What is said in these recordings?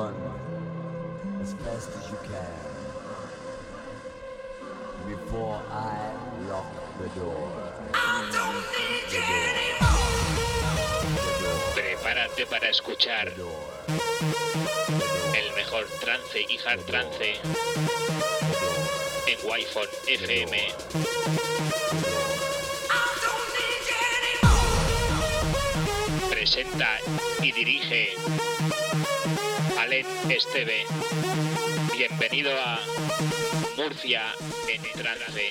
run as fast as you can. Before I lock the door. The door. Prepárate para escuchar el mejor trance y hard trance en Wi-Fi FM. Presenta y dirige Esteve. Bienvenido a Murcia en trance.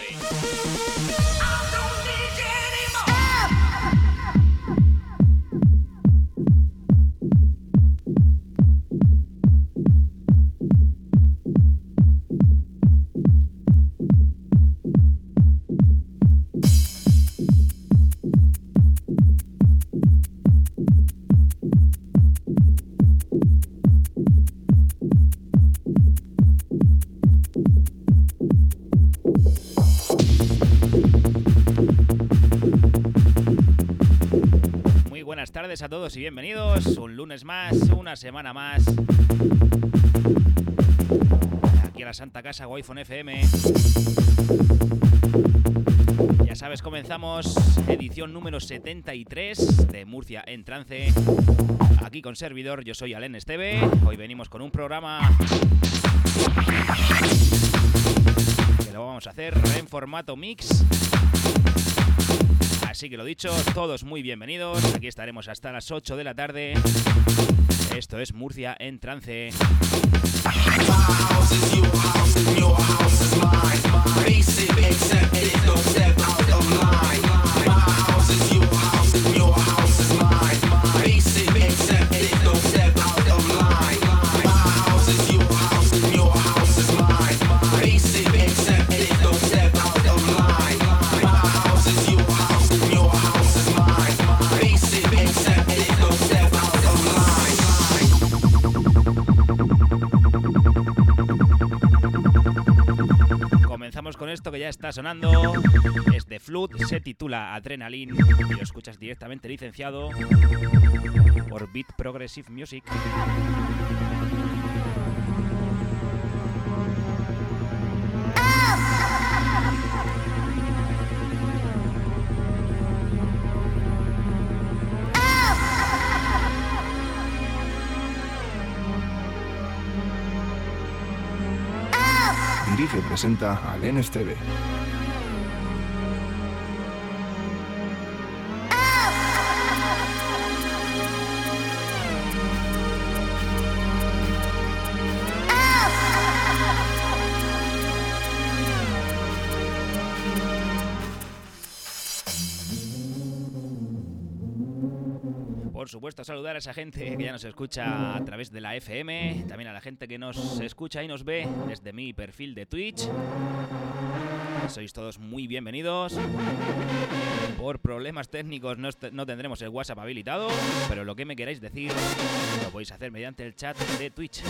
Tardes a todos y bienvenidos. Un lunes más, una semana más. Aquí a la Santa Casa Wi-Fi FM. Ya sabes, comenzamos edición número 73 de Murcia en trance. Aquí con servidor, yo soy Alen Esteve. Hoy venimos con un programa que lo vamos a hacer en formato mix. Así que lo dicho, todos muy bienvenidos. Aquí estaremos hasta las 8 de la tarde. Esto es Murcia en trance. Está sonando. Es de Flood, se titula Adrenaline y lo escuchas directamente licenciado por Beat Progressive Music. Dirige y presenta a Len Supuesto, saludar a esa gente que ya nos escucha a través de la FM, también a la gente que nos escucha y nos ve desde mi perfil de Twitch. Sois todos muy bienvenidos. Por problemas técnicos no tendremos el WhatsApp habilitado, pero lo que me queráis decir lo podéis hacer mediante el chat de Twitch.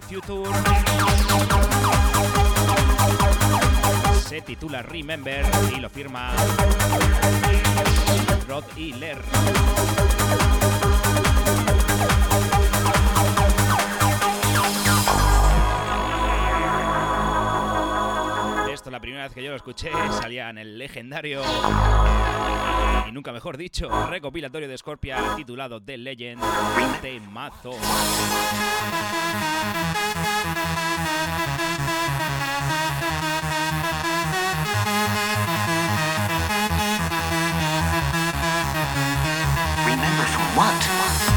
Future. Se titula Remember y lo firma Rod y Ler. Escuché salía en el legendario y nunca mejor dicho recopilatorio de Scorpia titulado The Legend de Mazo. Remember from what?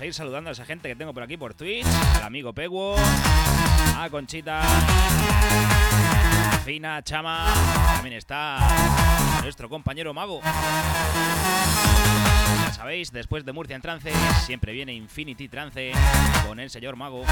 A ir saludando a esa gente que tengo por aquí por Twitch. Al amigo Peguo, a Conchita, Fina, Chama. También está nuestro compañero Mago. Ya sabéis, después de Murcia en trance, siempre viene Infinity Trance con el señor Mago.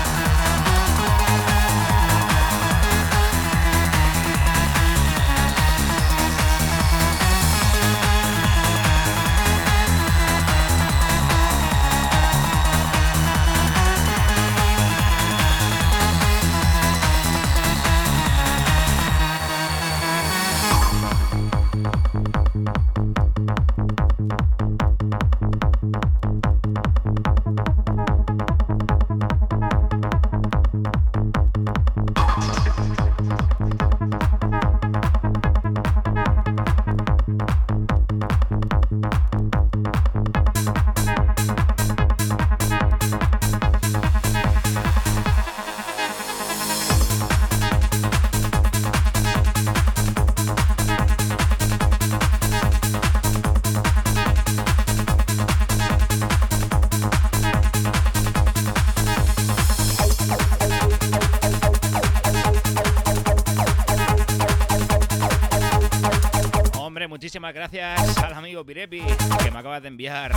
Gracias al amigo Pirepi que me acaba de enviar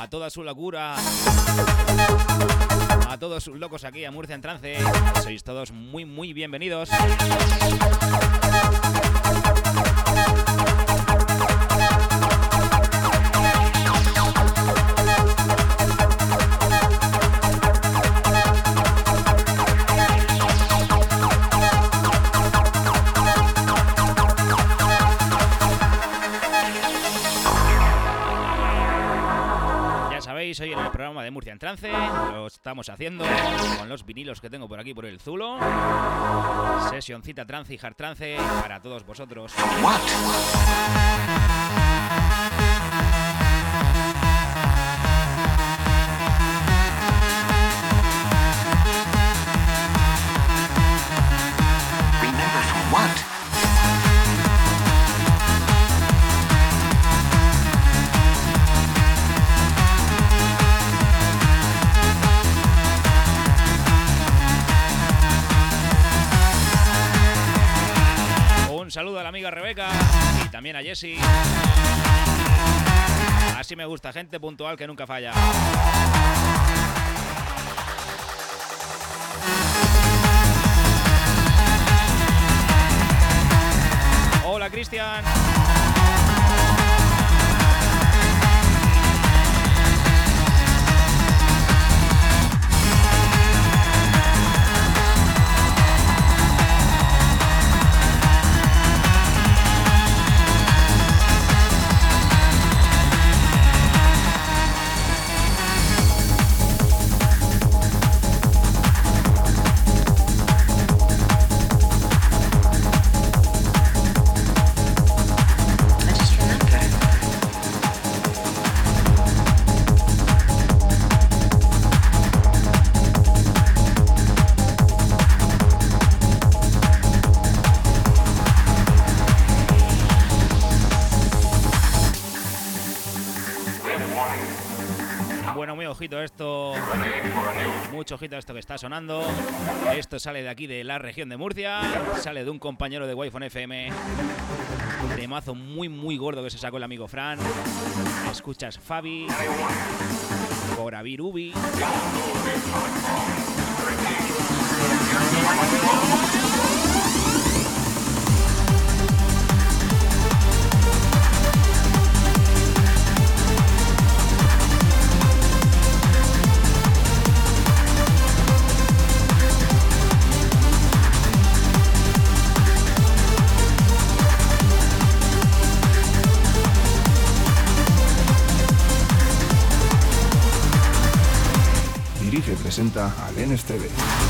a toda su locura, a todos sus locos aquí a Murcia en trance. Sois todos muy, muy bienvenidos. Murcia en Trance lo estamos haciendo con los vinilos que tengo por aquí por el Zulo. Sesioncita trance y hard trance para todos vosotros. Amiga Rebeca y también a Jessie. Así me gusta, gente puntual que nunca falla. Hola, Cristian. Ojito a esto que está sonando. Esto sale de aquí de la región de Murcia. Sale de un compañero de Wi-Fi FM. Temazo muy muy gordo que se sacó el amigo Fran. Escuchas Fabi. Ubi. Órdenes TV.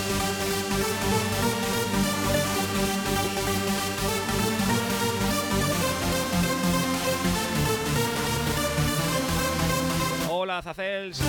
Hola, Zacels.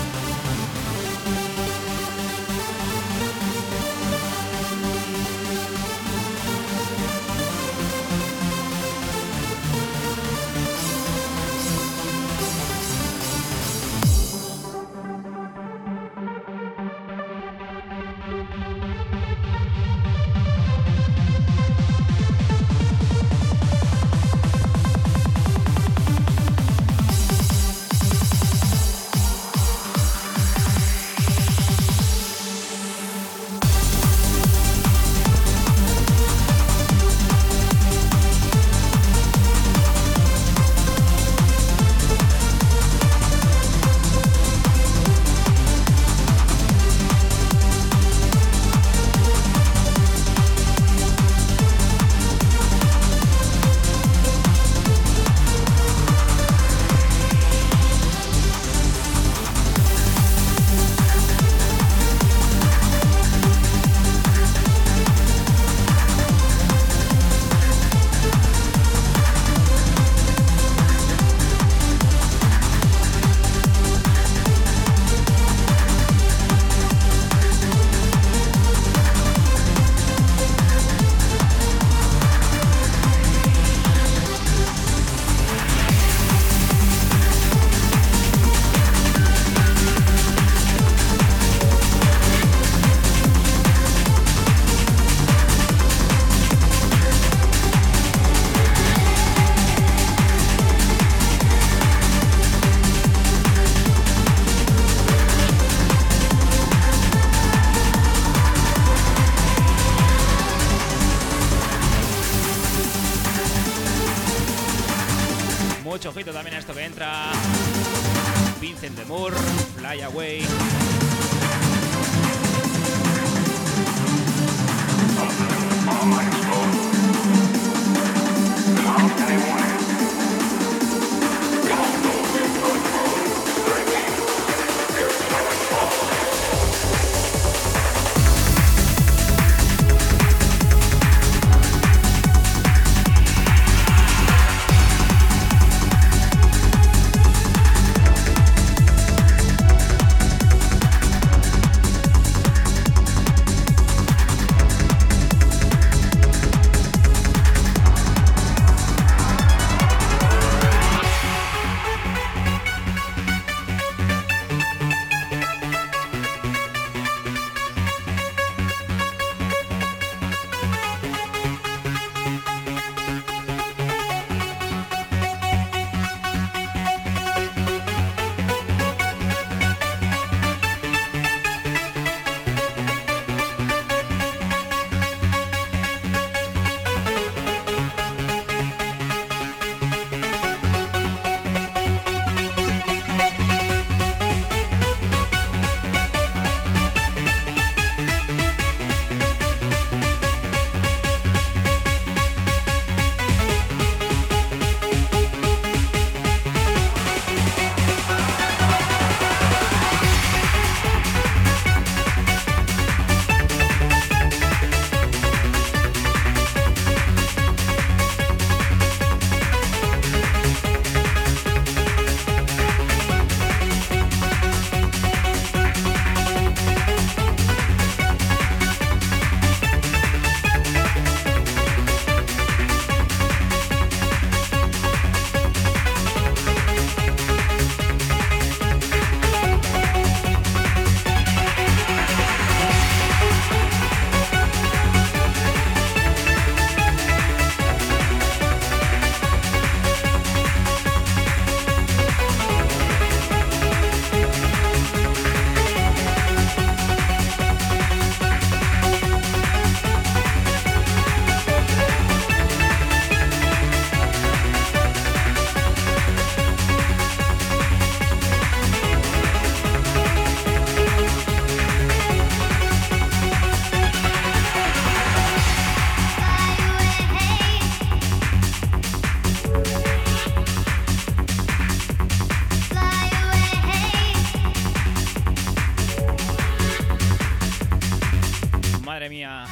madre mía.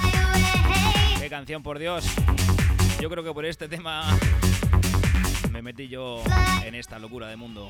Qué canción, por Dios. Yo creo que por este tema me metí yo en esta locura de mundo.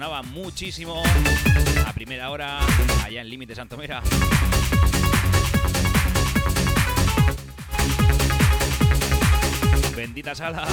Sonaba muchísimo a primera hora allá en Límite Santomera. Bendita sala.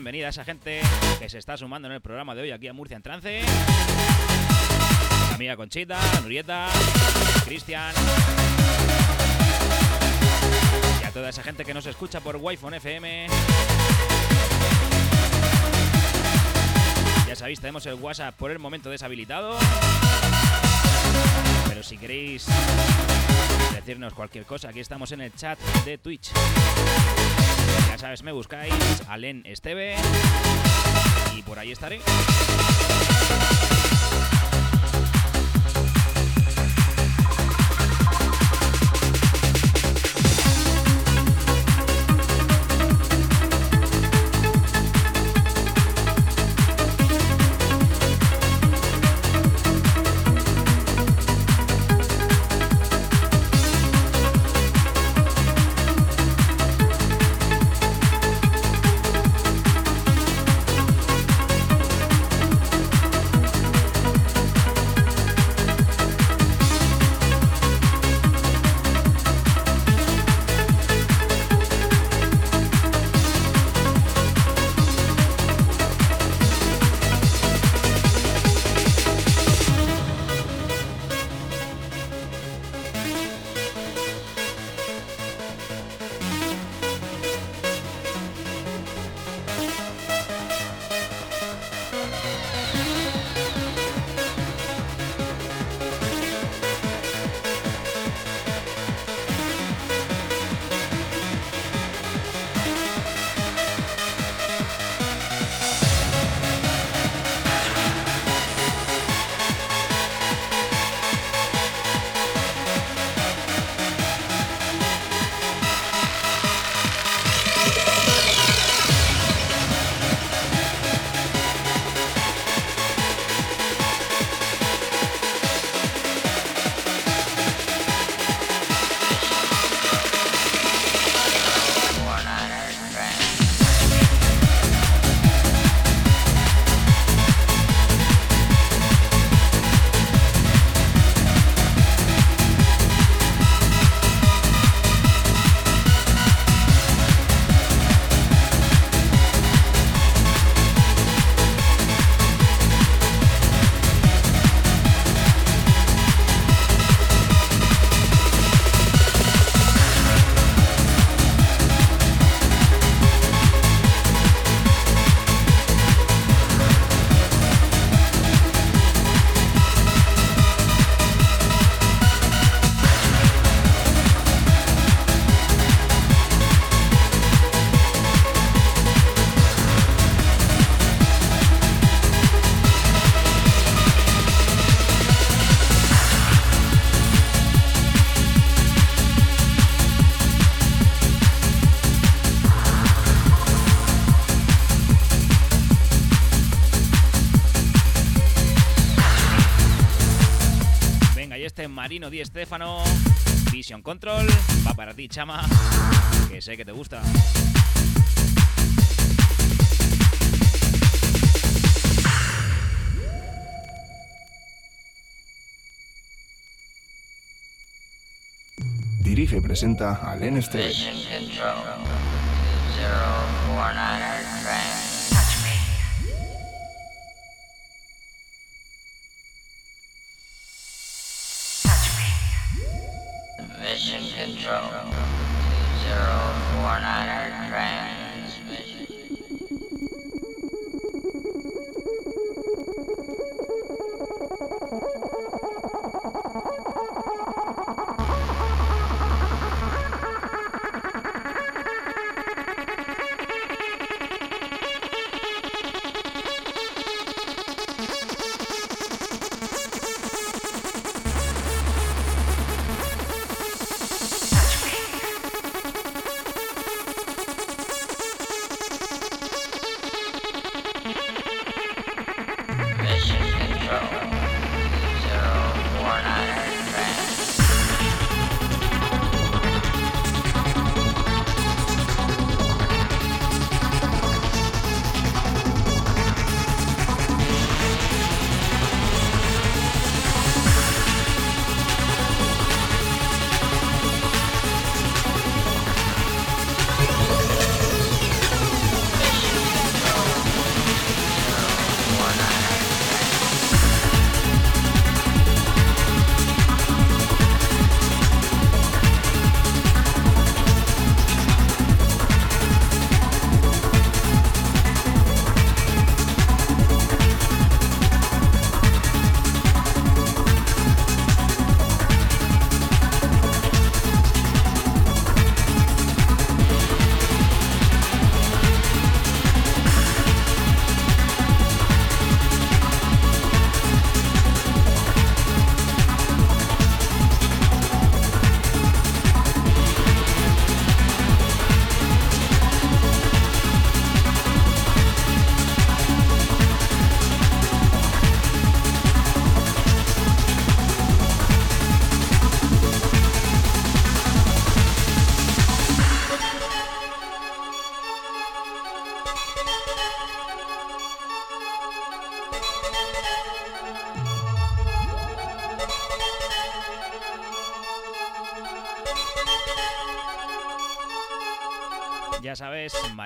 Bienvenida a esa gente que se está sumando en el programa de hoy aquí a Murcia en Trance. amiga Conchita, Nurieta, Cristian. Y a toda esa gente que nos escucha por Wi-Fi FM. Ya sabéis, tenemos el WhatsApp por el momento deshabilitado. Pero si queréis decirnos cualquier cosa, aquí estamos en el chat de Twitch. Ya sabes, me buscáis Alen Esteve y por ahí estaré. Marino Di Stefano, Vision Control, va para ti, chama, que sé que te gusta. Dirige y presenta al NST.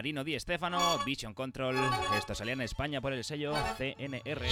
Marino Di Stefano, Vision Control. Esto salía en España por el sello CNR.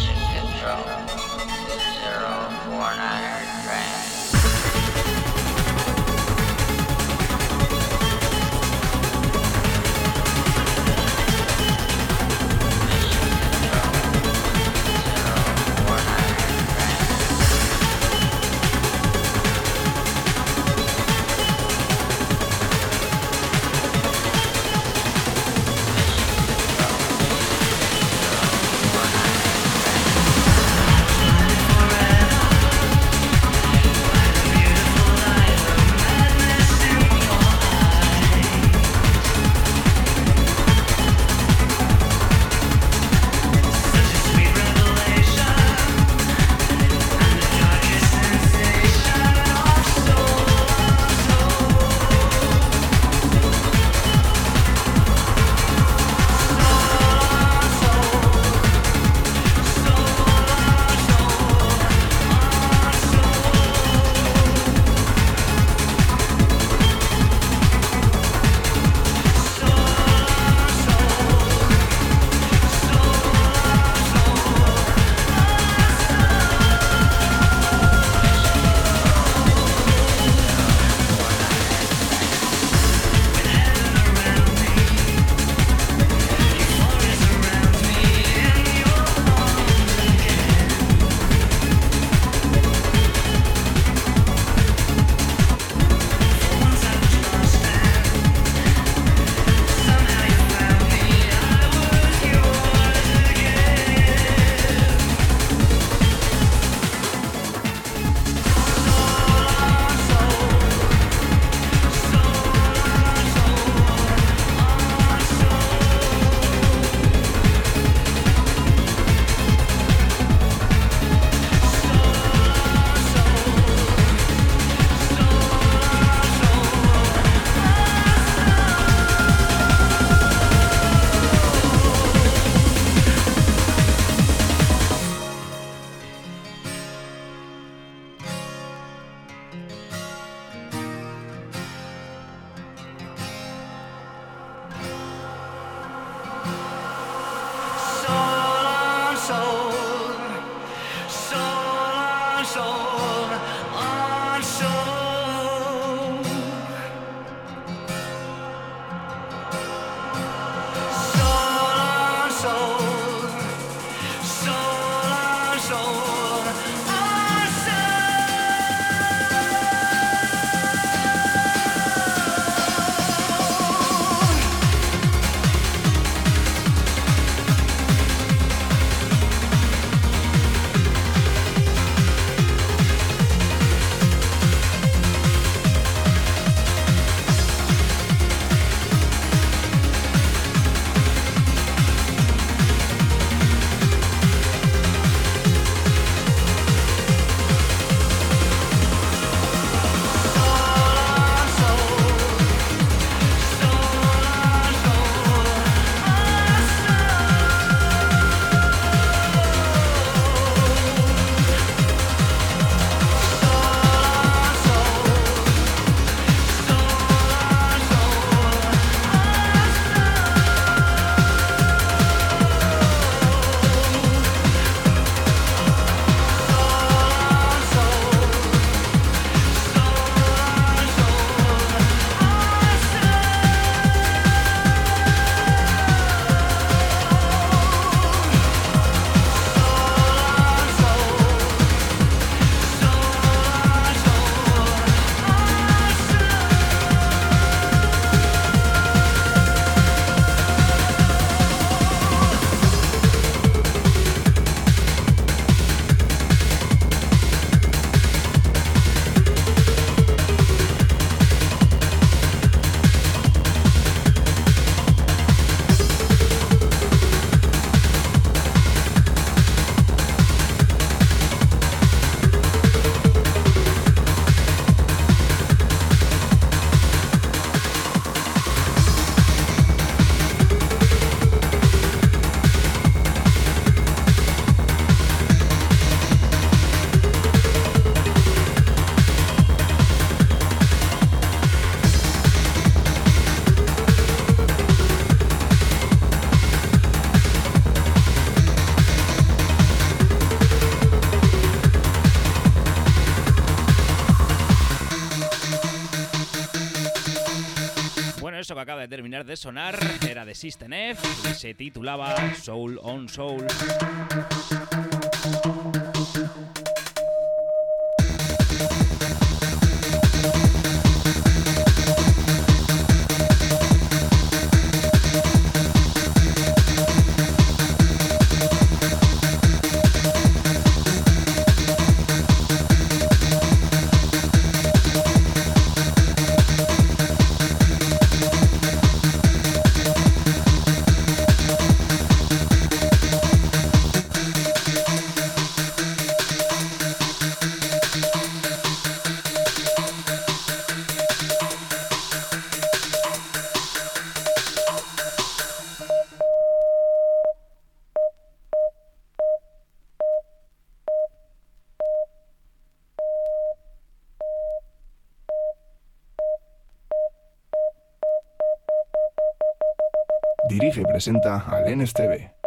Acaba de terminar de sonar era de System F y se titulaba Soul on Soul. Presenta al NSTV.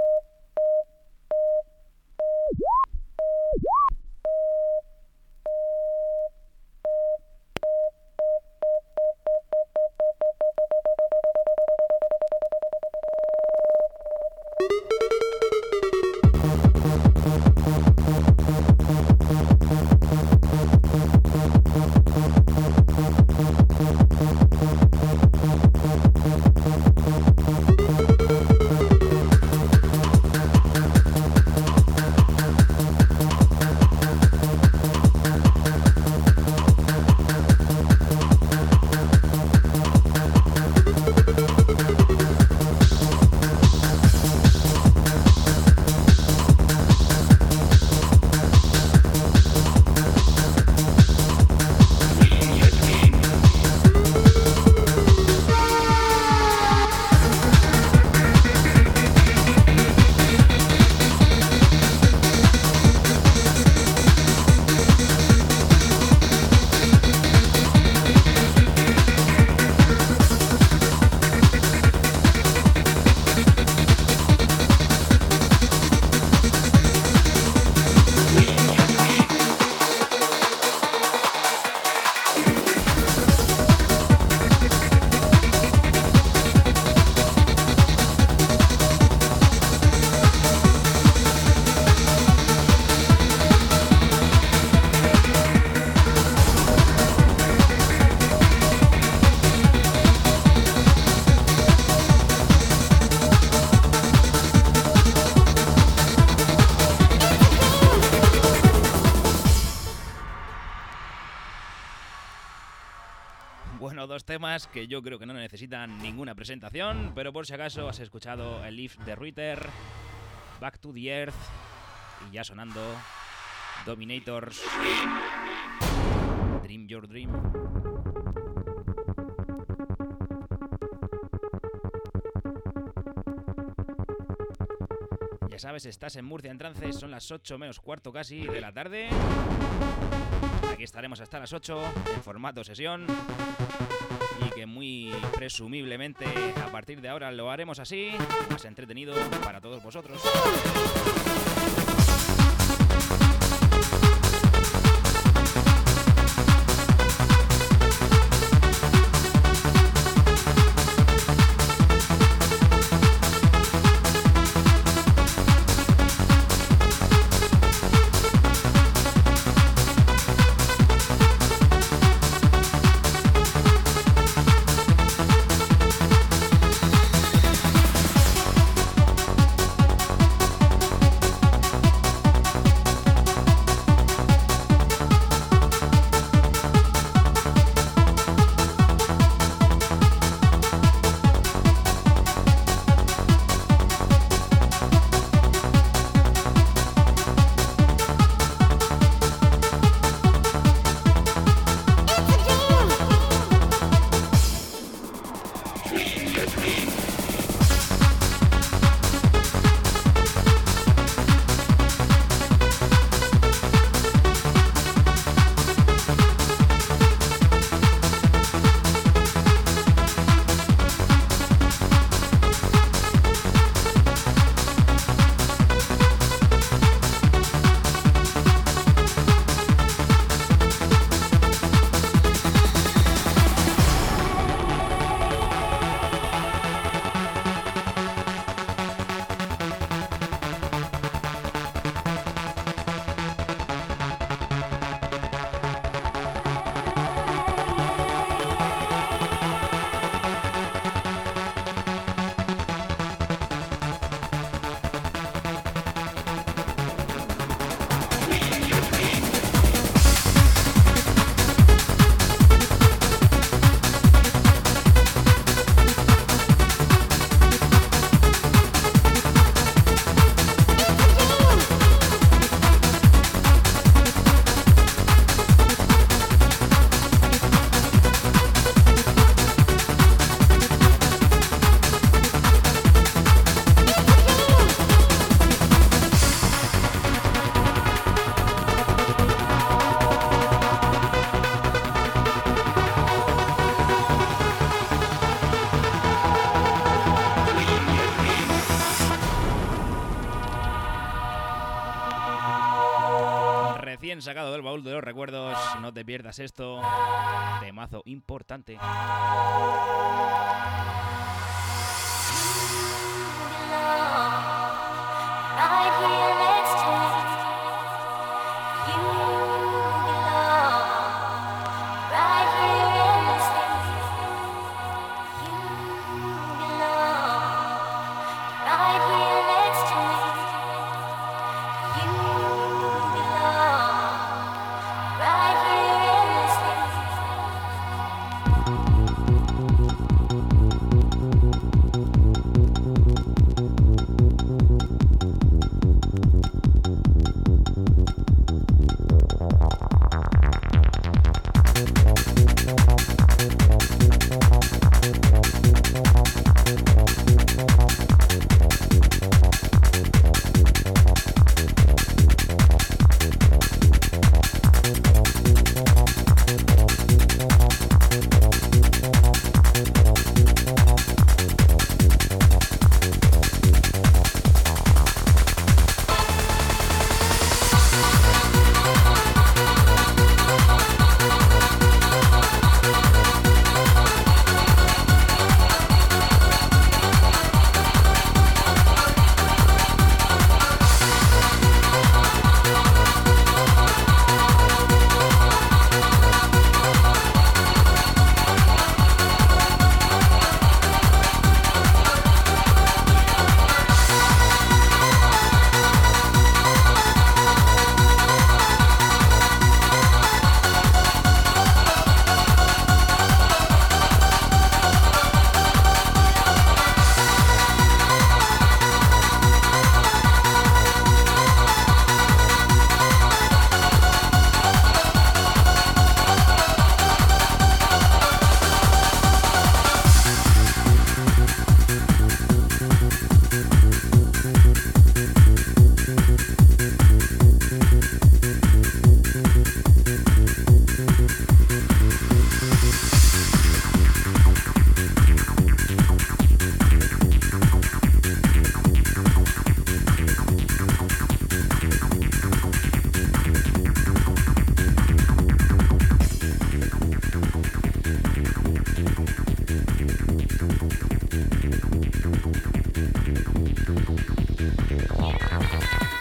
Temas que yo creo que no necesitan ninguna presentación, pero por si acaso has escuchado el Lift de Ritter, Back to the Earth y ya sonando Dominators, Dream Your Dream. Ya sabes, estás en Murcia en trance, son las 8 menos cuarto casi de la tarde. Aquí estaremos hasta las 8 en formato sesión y que muy presumiblemente a partir de ahora lo haremos así, más entretenido para todos vosotros. Te pierdas esto. Temazo importante. Thank you.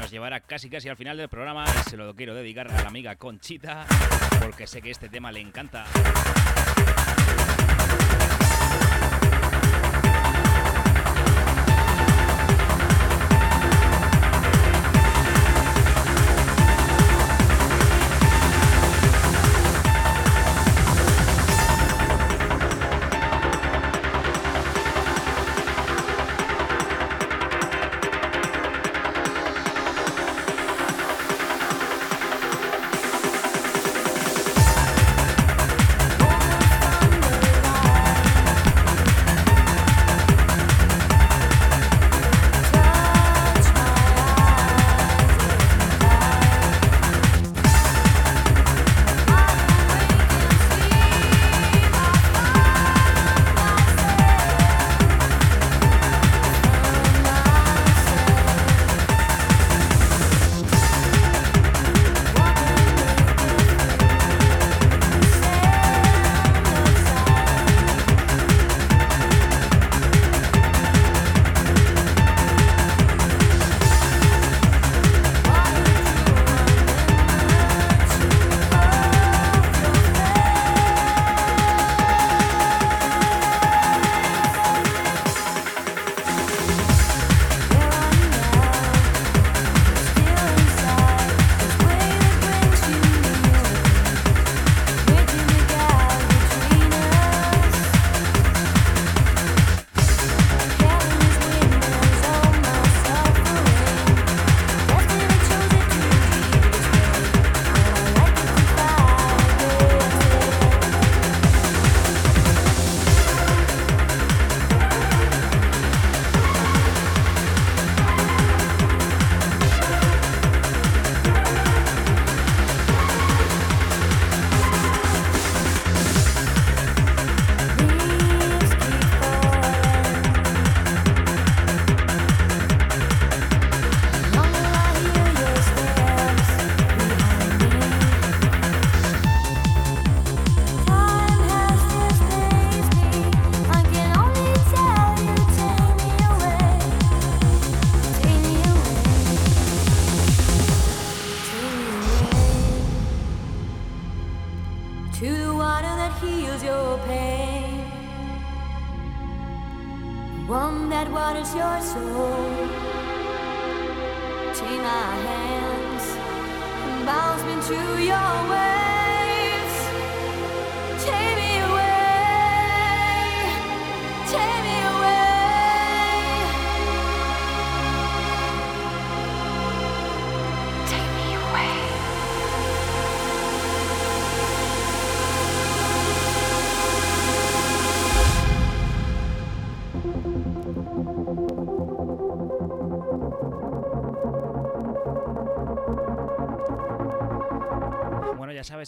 Nos llevará casi casi al final del programa y se lo quiero dedicar a la amiga Conchita porque sé que este tema le encanta.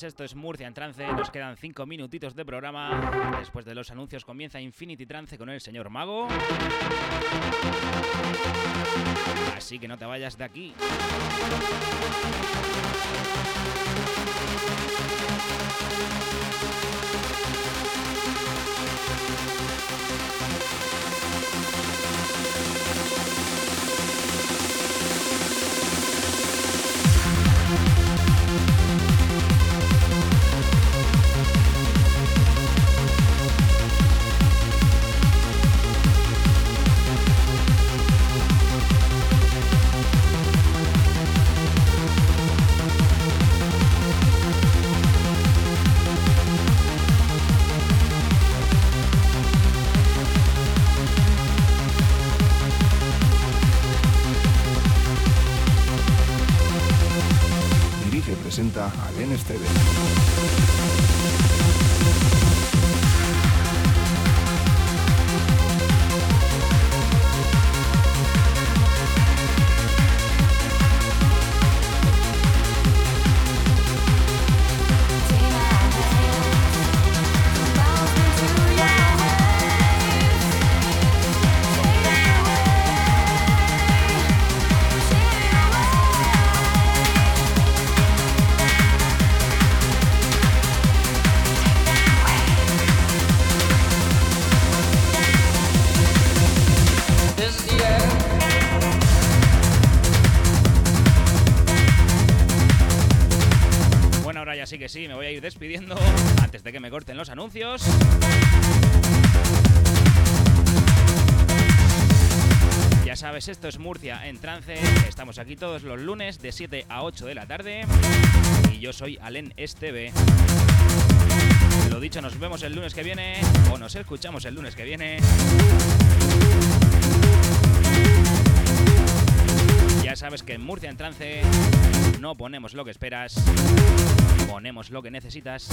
esto es Murcia en trance. Nos quedan 5 minutitos de programa. Después de los anuncios comienza Infinity Trance con el señor Mago. Así que no te vayas de aquí. Despidiendo antes de que me corten los anuncios. Ya sabes, esto es Murcia en trance. Estamos aquí todos los lunes de 7 a 8 de la tarde. Y yo soy Alen Esteve. Lo dicho, nos vemos el lunes que viene. O nos escuchamos el lunes que viene. Ya sabes que en Murcia en trance no ponemos lo que esperas, ponemos lo que necesitas.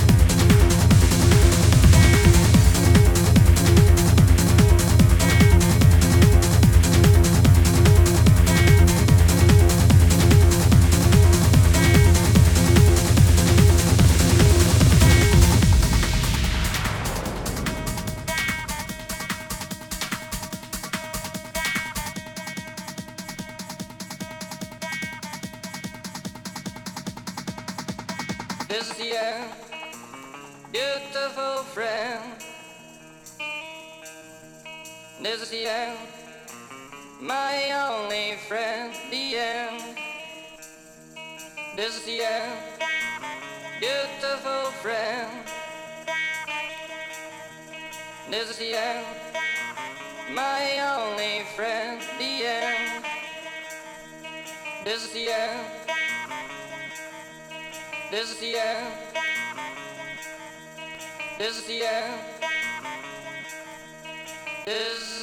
is the end, my only friend, the end. This is the end, beautiful friend. This is the end, my only friend, the end. This is the end. This is the end. This is the end. This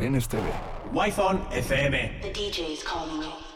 al NSTV. Wi-Fi FM. The DJ's calling you.